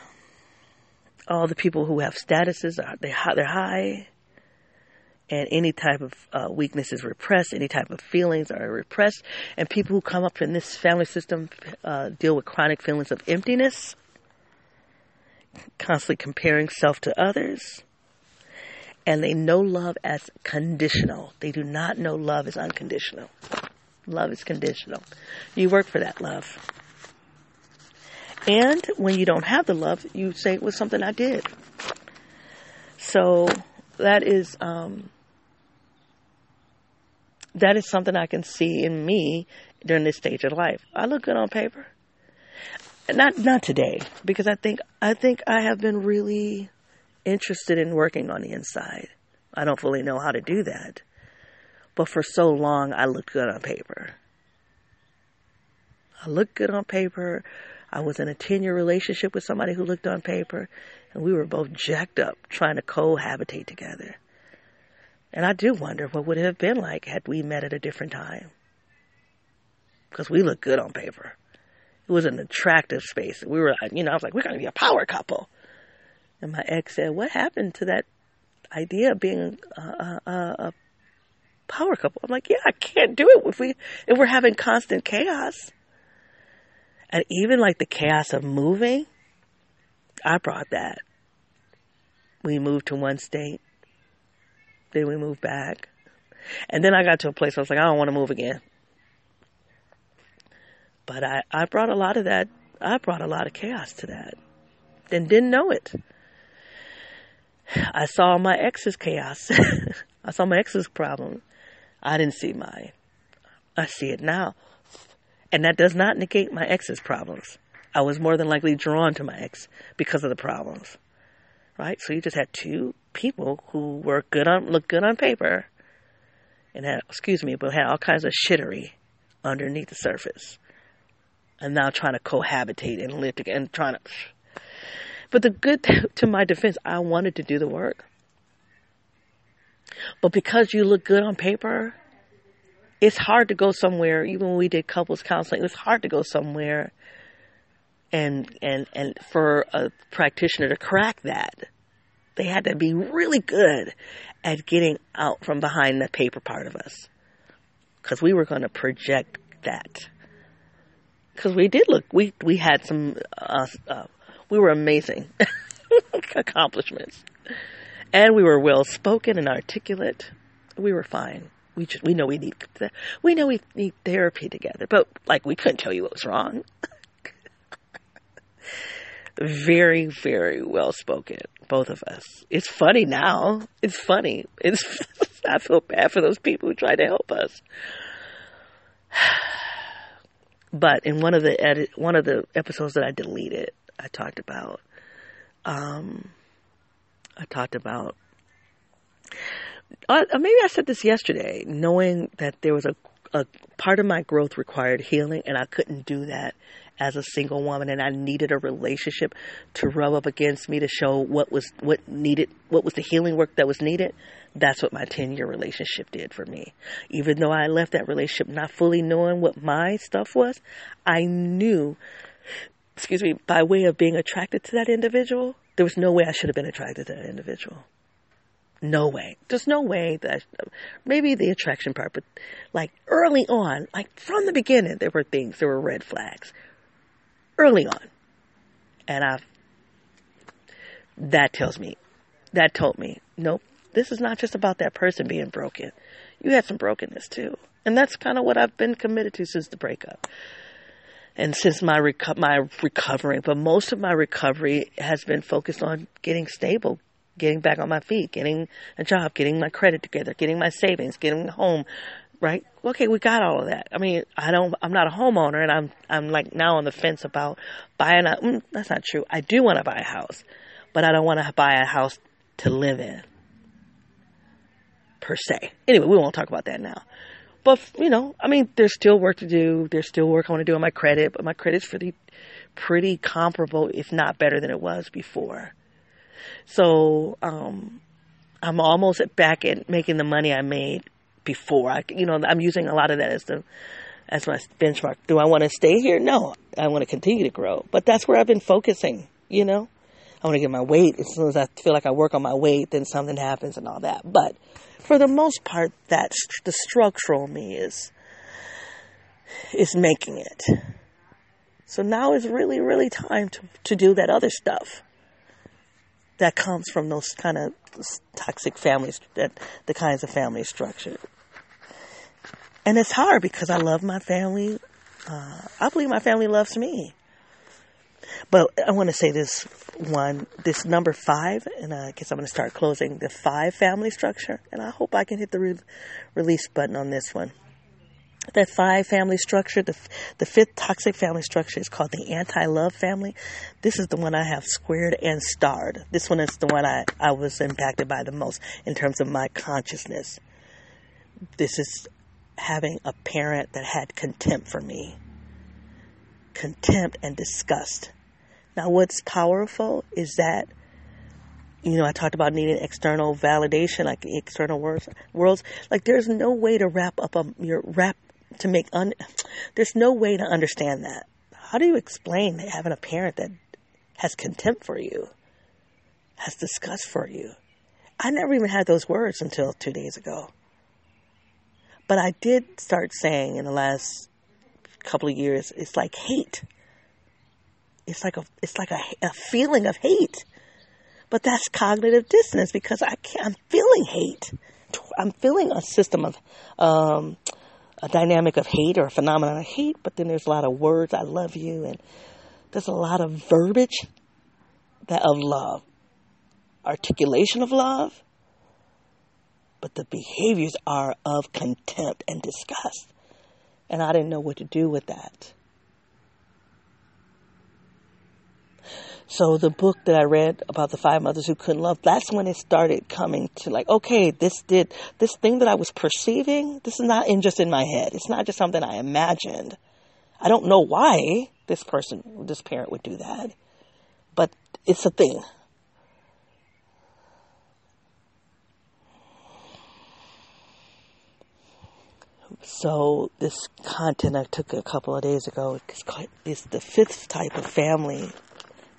all the people who have statuses are they they're high, and any type of uh, weakness is repressed. Any type of feelings are repressed, and people who come up in this family system uh, deal with chronic feelings of emptiness, constantly comparing self to others, and they know love as conditional. They do not know love is unconditional. Love is conditional. You work for that love. And when you don't have the love, you say it was something I did. So that is um, that is something I can see in me during this stage of life. I look good on paper. Not not today, because I think I think I have been really interested in working on the inside. I don't fully know how to do that. But for so long I looked good on paper. I looked good on paper. I was in a 10 year relationship with somebody who looked on paper, and we were both jacked up trying to cohabitate together. And I do wonder what would it have been like had we met at a different time. Because we looked good on paper. It was an attractive space. We were, you know, I was like, we're going to be a power couple. And my ex said, what happened to that idea of being a, a, a power couple? I'm like, yeah, I can't do it if we if we're having constant chaos. And even like the chaos of moving, I brought that. We moved to one state, then we moved back. And then I got to a place where I was like, I don't want to move again. But I, I brought a lot of that, I brought a lot of chaos to that and didn't know it. I saw my ex's chaos. I saw my ex's problem. I didn't see mine. I see it now. And that does not negate my ex's problems. I was more than likely drawn to my ex because of the problems. Right? So you just had two people who were good on looked good on paper and had excuse me, but had all kinds of shittery underneath the surface. And now trying to cohabitate and live together and trying to but the good to my defense, I wanted to do the work. But because you look good on paper, it's hard to go somewhere. Even when we did couples counseling, it was hard to go somewhere and and and for a practitioner to crack that. They had to be really good at getting out from behind the paper part of us, because we were going to project that. Because we did look, we we had some, uh, uh, we were amazing accomplishments, and we were well spoken and articulate. We were fine we just, we know we need we know we need therapy together, but like we couldn't tell you what was wrong. very very well spoken, both of us. It's funny now. It's funny. It's I feel bad for those people who tried to help us. But in one of the edit, one of the episodes that I deleted, I talked about um, I talked about uh, maybe I said this yesterday, knowing that there was a, a part of my growth required healing, and I couldn't do that as a single woman, and I needed a relationship to rub up against me to show what was what needed, what was the healing work that was needed. That's what my ten year relationship did for me. Even though I left that relationship not fully knowing what my stuff was, I knew. Excuse me, by way of being attracted to that individual, there was no way I should have been attracted to that individual no way. There's no way that maybe the attraction part, but like early on, like from the beginning, there were things, there were red flags early on. And I, that tells me, that told me, nope, this is not just about that person being broken. You had some brokenness too. And that's kind of what I've been committed to since the breakup. And since my reco- my recovering, but most of my recovery has been focused on getting stable, getting back on my feet, getting a job, getting my credit together, getting my savings, getting a home, right? Okay, we got all of that. I mean, I don't, I'm not a homeowner and I'm, I'm like now on the fence about buying a, mm, that's not true. I do want to buy a house, but I don't want to buy a house to live in per se. Anyway, we won't talk about that now. But, you know, I mean, there's still work to do. There's still work I want to do on my credit, but my credit's pretty, pretty comparable, if not better than it was before. So, um, I'm almost back at making the money I made before. I, you know, I'm using a lot of that as the, as my benchmark. Do I want to stay here? No, I want to continue to grow. But that's where I've been focusing, you know? I want to get my weight. As soon as I feel like I work on my weight, then something happens and all that. But for the most part, that's the structural me is is making it. So now is really, really time to, to do that other stuff that comes from those kind of toxic families, that the kinds of family structure. And it's hard because I love my family. Uh, I believe my family loves me. But I want to say this one, this number five, and I guess I'm going to start closing the five family structure, and I hope I can hit the re- release button on this one. That five family structure, the, the fifth toxic family structure is called the anti-love family. This is the one I have squared and starred. This one is the one I, I was impacted by the most in terms of my consciousness. This is having a parent that had contempt for me. Contempt and disgust now, what's powerful is that, you know, I talked about needing external validation, like external words, worlds. Like, there's no way to wrap up a, your wrap to make un. There's no way to understand that. How do you explain having a parent that has contempt for you, has disgust for you? I never even had those words until two days ago. But I did start saying in the last couple of years, it's like hate it's like a it's like a, a feeling of hate. But that's cognitive dissonance because I can't, I'm feeling hate. I'm feeling a system of um, a dynamic of hate or a phenomenon of hate. But then there's a lot of words. I love you, and there's a lot of verbiage that of love, articulation of love. But the behaviors are of contempt and disgust. And I didn't know what to do with that. So the book that I read about the five mothers who couldn't love, that's when it started coming to like, okay, this did, this thing that I was perceiving, this is not in just in my head. It's not just something I imagined. I don't know why this person, this parent would do that, but it's a thing. So this content I took a couple of days ago is the fifth type of family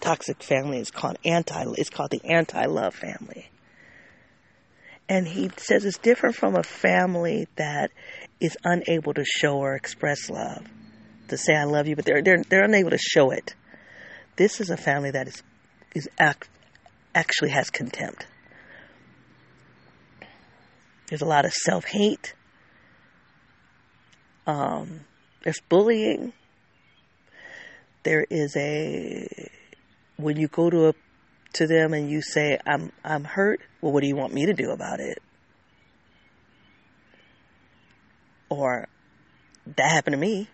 toxic family is called anti it's called the anti-love family. And he says it's different from a family that is unable to show or express love. To say I love you, but they're they're they're unable to show it. This is a family that is is act, actually has contempt. There's a lot of self hate. Um, there's bullying. There is a when you go to a, to them and you say, "I'm I'm hurt," well, what do you want me to do about it? Or that happened to me.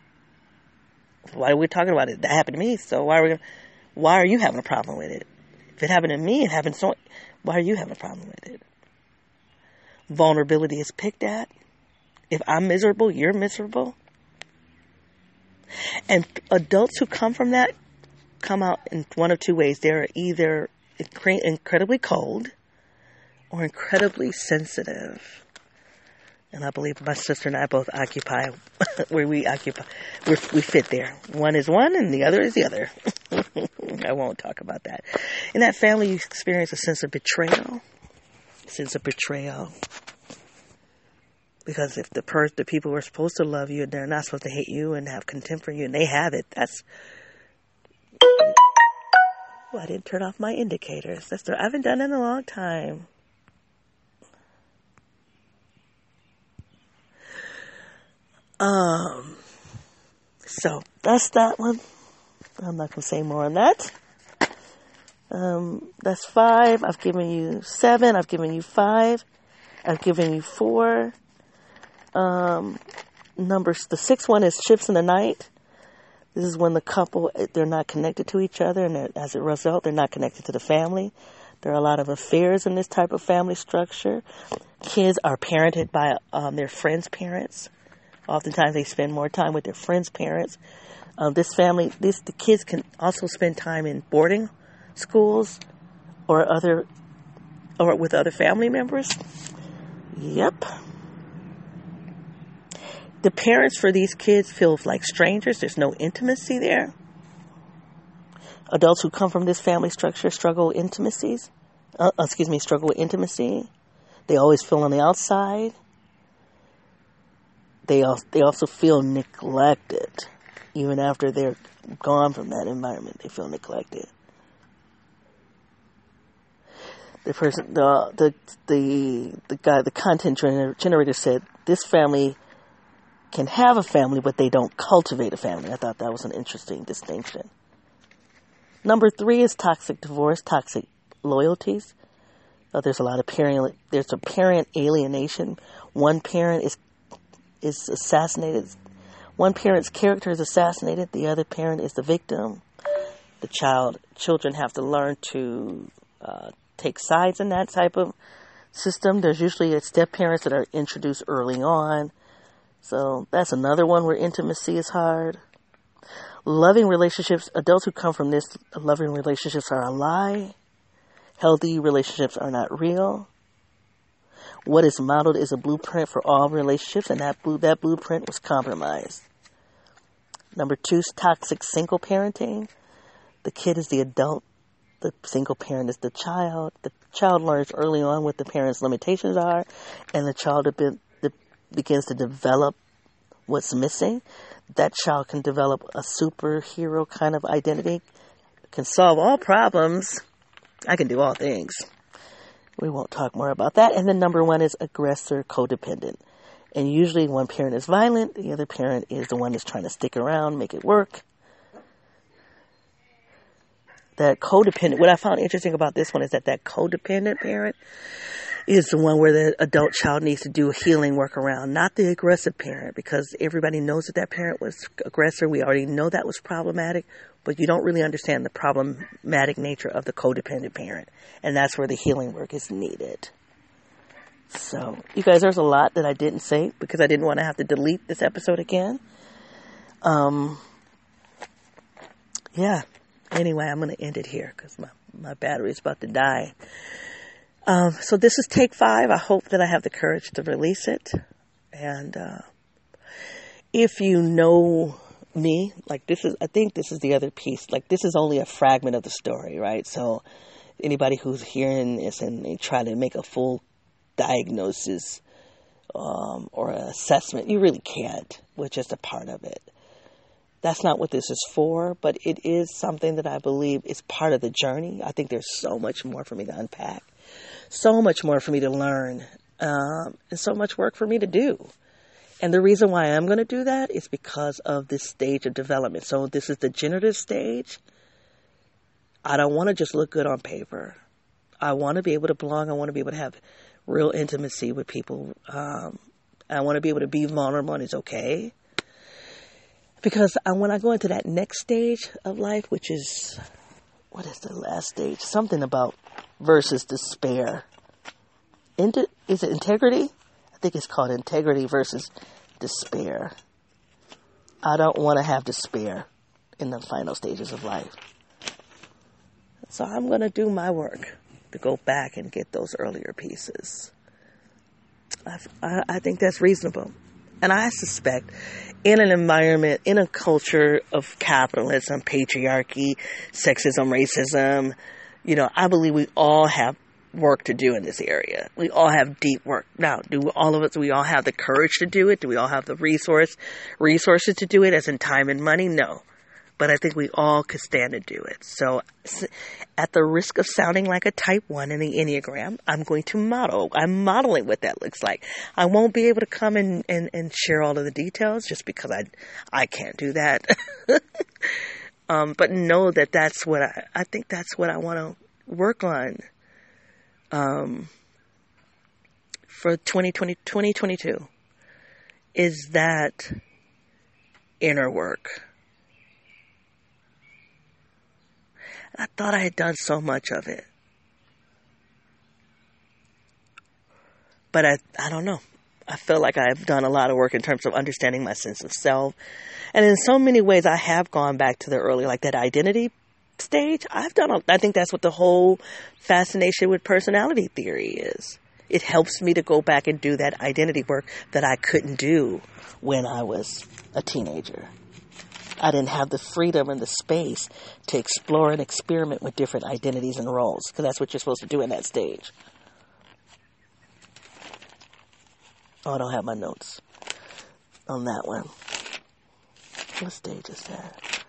Why are we talking about it? That happened to me. So why are we? Why are you having a problem with it? If it happened to me, it happened so. Why are you having a problem with it? Vulnerability is picked at. If I'm miserable, you're miserable. And adults who come from that come out in one of two ways. They're either incredibly cold or incredibly sensitive. And I believe my sister and I both occupy where we occupy. We're, we fit there. One is one and the other is the other. I won't talk about that. In that family, you experience a sense of betrayal. Sense of betrayal. Because if the per- the people who are supposed to love you, they're not supposed to hate you and have contempt for you, and they have it, that's Oh, I didn't turn off my indicators. The, I haven't done it in a long time. Um, so that's that one. I'm not gonna say more on that. Um, that's five. I've given you seven. I've given you five. I've given you four. Um, numbers. The sixth one is ships in the night. This is when the couple they're not connected to each other, and as a result, they're not connected to the family. There are a lot of affairs in this type of family structure. Kids are parented by um, their friends' parents. Oftentimes, they spend more time with their friends' parents. Uh, this family, this the kids can also spend time in boarding schools or other or with other family members. Yep. The parents for these kids feel like strangers. There's no intimacy there. Adults who come from this family structure struggle with intimacies. Uh, excuse me, struggle with intimacy. They always feel on the outside. They also, they also feel neglected, even after they're gone from that environment. They feel neglected. The person, the the the the guy, the content generator said this family can have a family, but they don't cultivate a family. I thought that was an interesting distinction. Number three is toxic divorce, toxic loyalties. Uh, there's a lot of parent. There's a parent alienation. One parent is is assassinated. One parent's character is assassinated. The other parent is the victim. The child children have to learn to uh, take sides in that type of system. There's usually step parents that are introduced early on. So that's another one where intimacy is hard. Loving relationships, adults who come from this loving relationships are a lie. Healthy relationships are not real. What is modeled is a blueprint for all relationships, and that blue, that blueprint was compromised. Number two toxic single parenting. The kid is the adult. The single parent is the child. The child learns early on what the parent's limitations are, and the child begins to develop what's missing, that child can develop a superhero kind of identity, can solve all problems. I can do all things. We won't talk more about that. And then number one is aggressor codependent. And usually one parent is violent, the other parent is the one that's trying to stick around, make it work. That codependent, what I found interesting about this one is that that codependent parent is the one where the adult child needs to do healing work around, not the aggressive parent, because everybody knows that that parent was aggressor. We already know that was problematic, but you don't really understand the problematic nature of the codependent parent. And that's where the healing work is needed. So, you guys, there's a lot that I didn't say because I didn't want to have to delete this episode again. Um, yeah. Anyway, I'm going to end it here because my, my battery is about to die. Um, so this is take five. I hope that I have the courage to release it. And uh, if you know me, like this is, I think this is the other piece. Like this is only a fragment of the story, right? So anybody who's hearing this and, and try to make a full diagnosis um, or assessment, you really can't. We're just a part of it. That's not what this is for, but it is something that I believe is part of the journey. I think there's so much more for me to unpack so much more for me to learn um, and so much work for me to do. And the reason why I'm going to do that is because of this stage of development. So this is the generative stage. I don't want to just look good on paper. I want to be able to belong. I want to be able to have real intimacy with people. Um, I want to be able to be vulnerable and it's okay. Because I, when I go into that next stage of life, which is, what is the last stage? Something about versus despair. Is it integrity? I think it's called integrity versus despair. I don't want to have despair in the final stages of life. So I'm going to do my work to go back and get those earlier pieces. I, I, think that's reasonable. And I suspect in an environment, in a culture of capitalism, patriarchy, sexism, racism, you know, I believe we all have work to do in this area. We all have deep work. Now, do all of us, we all have the courage to do it? Do we all have the resource, resources to do it as in time and money? No. But I think we all could stand to do it. So, at the risk of sounding like a type one in the Enneagram, I'm going to model. I'm modeling what that looks like. I won't be able to come and, and, and share all of the details just because I, I can't do that. Um, but know that that's what I, I think that's what I want to work on um, for 2020, 2022. is that inner work. I thought I had done so much of it. But I, I don't know. I feel like I've done a lot of work in terms of understanding my sense of self. And in so many ways, I have gone back to the early, like that identity stage. I've done, a, I think that's what the whole fascination with personality theory is. It helps me to go back and do that identity work that I couldn't do when I was a teenager. I didn't have the freedom and the space to explore and experiment with different identities and roles because that's what you're supposed to do in that stage. Oh, I don't have my notes on that one. What stage is that?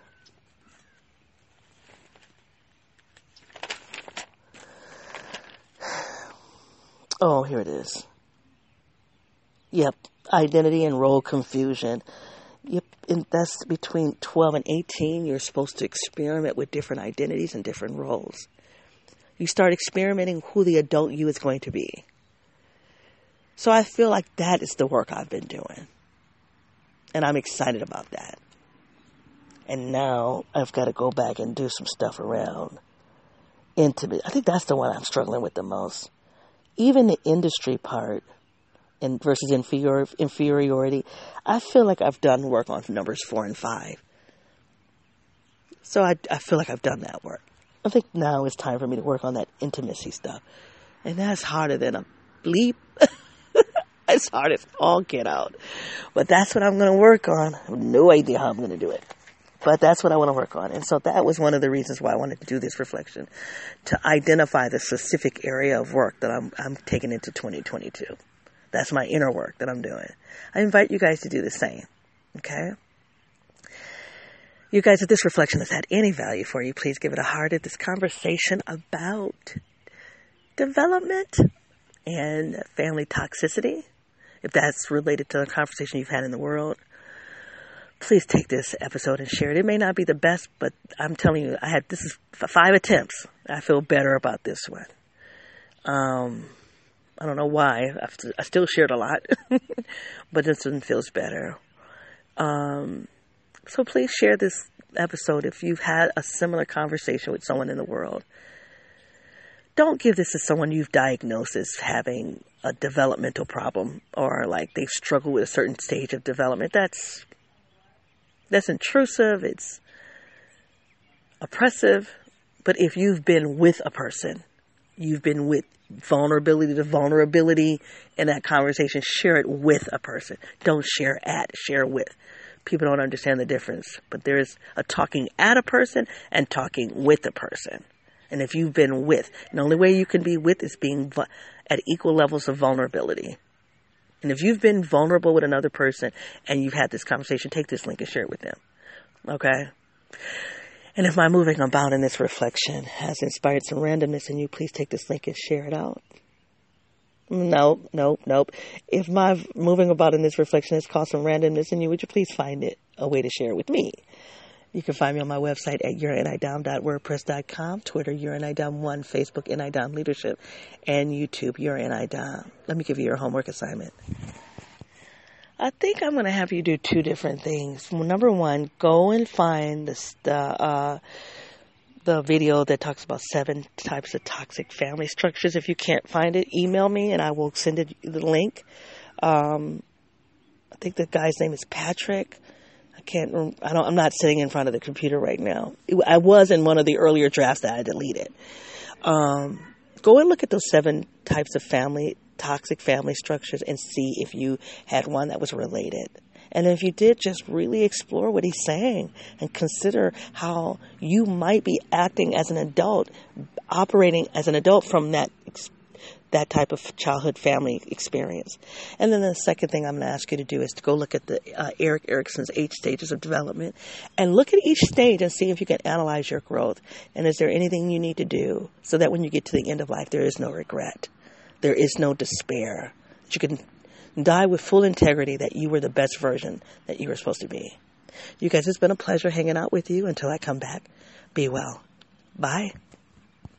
Oh, here it is. Yep, identity and role confusion. Yep, and that's between 12 and 18. You're supposed to experiment with different identities and different roles. You start experimenting who the adult you is going to be. So I feel like that is the work I've been doing. And I'm excited about that. And now I've got to go back and do some stuff around intimate. I think that's the one I'm struggling with the most. Even the industry part and versus inferior, inferiority, I feel like I've done work on numbers four and five. So I, I feel like I've done that work. I think now it's time for me to work on that intimacy stuff. And that's harder than a bleep. it's hard as all get out. But that's what I'm going to work on. I have no idea how I'm going to do it. But that's what I want to work on. And so that was one of the reasons why I wanted to do this reflection to identify the specific area of work that I'm, I'm taking into 2022. That's my inner work that I'm doing. I invite you guys to do the same. Okay? You guys, if this reflection has had any value for you, please give it a heart at this conversation about development and family toxicity if that's related to the conversation you've had in the world, please take this episode and share it. It may not be the best, but I'm telling you, I had this is five attempts. I feel better about this one. Um, I don't know why. I've, I still shared a lot, but this one feels better. Um, so please share this episode if you've had a similar conversation with someone in the world. Don't give this to someone you've diagnosed as having a developmental problem or like they've struggled with a certain stage of development. That's that's intrusive, it's oppressive. But if you've been with a person, you've been with vulnerability to vulnerability in that conversation, share it with a person. Don't share at, share with. People don't understand the difference, but there's a talking at a person and talking with a person. And if you've been with, And the only way you can be with is being at equal levels of vulnerability. And if you've been vulnerable with another person and you've had this conversation, take this link and share it with them. Okay? And if my moving about in this reflection has inspired some randomness in you, please take this link and share it out. Nope, nope, nope. If my moving about in this reflection has caused some randomness in you, would you please find it a way to share it with me? You can find me on my website at yourinidom.wordpress.com, Twitter, yourinidom1, Facebook, NIDOM Leadership, and YouTube, yourinidom. Let me give you your homework assignment. I think I'm going to have you do two different things. Number one, go and find the, the, uh, the video that talks about seven types of toxic family structures. If you can't find it, email me and I will send it the link. Um, I think the guy's name is Patrick can't. I don't. I'm not sitting in front of the computer right now. I was in one of the earlier drafts that I deleted. Um, go and look at those seven types of family toxic family structures and see if you had one that was related. And if you did, just really explore what he's saying and consider how you might be acting as an adult, operating as an adult from that that type of childhood family experience. And then the second thing I'm going to ask you to do is to go look at the uh, Erik Erikson's eight stages of development and look at each stage and see if you can analyze your growth. And is there anything you need to do so that when you get to the end of life, there is no regret, there is no despair, that you can die with full integrity that you were the best version that you were supposed to be. You guys, it's been a pleasure hanging out with you until I come back. Be well. Bye.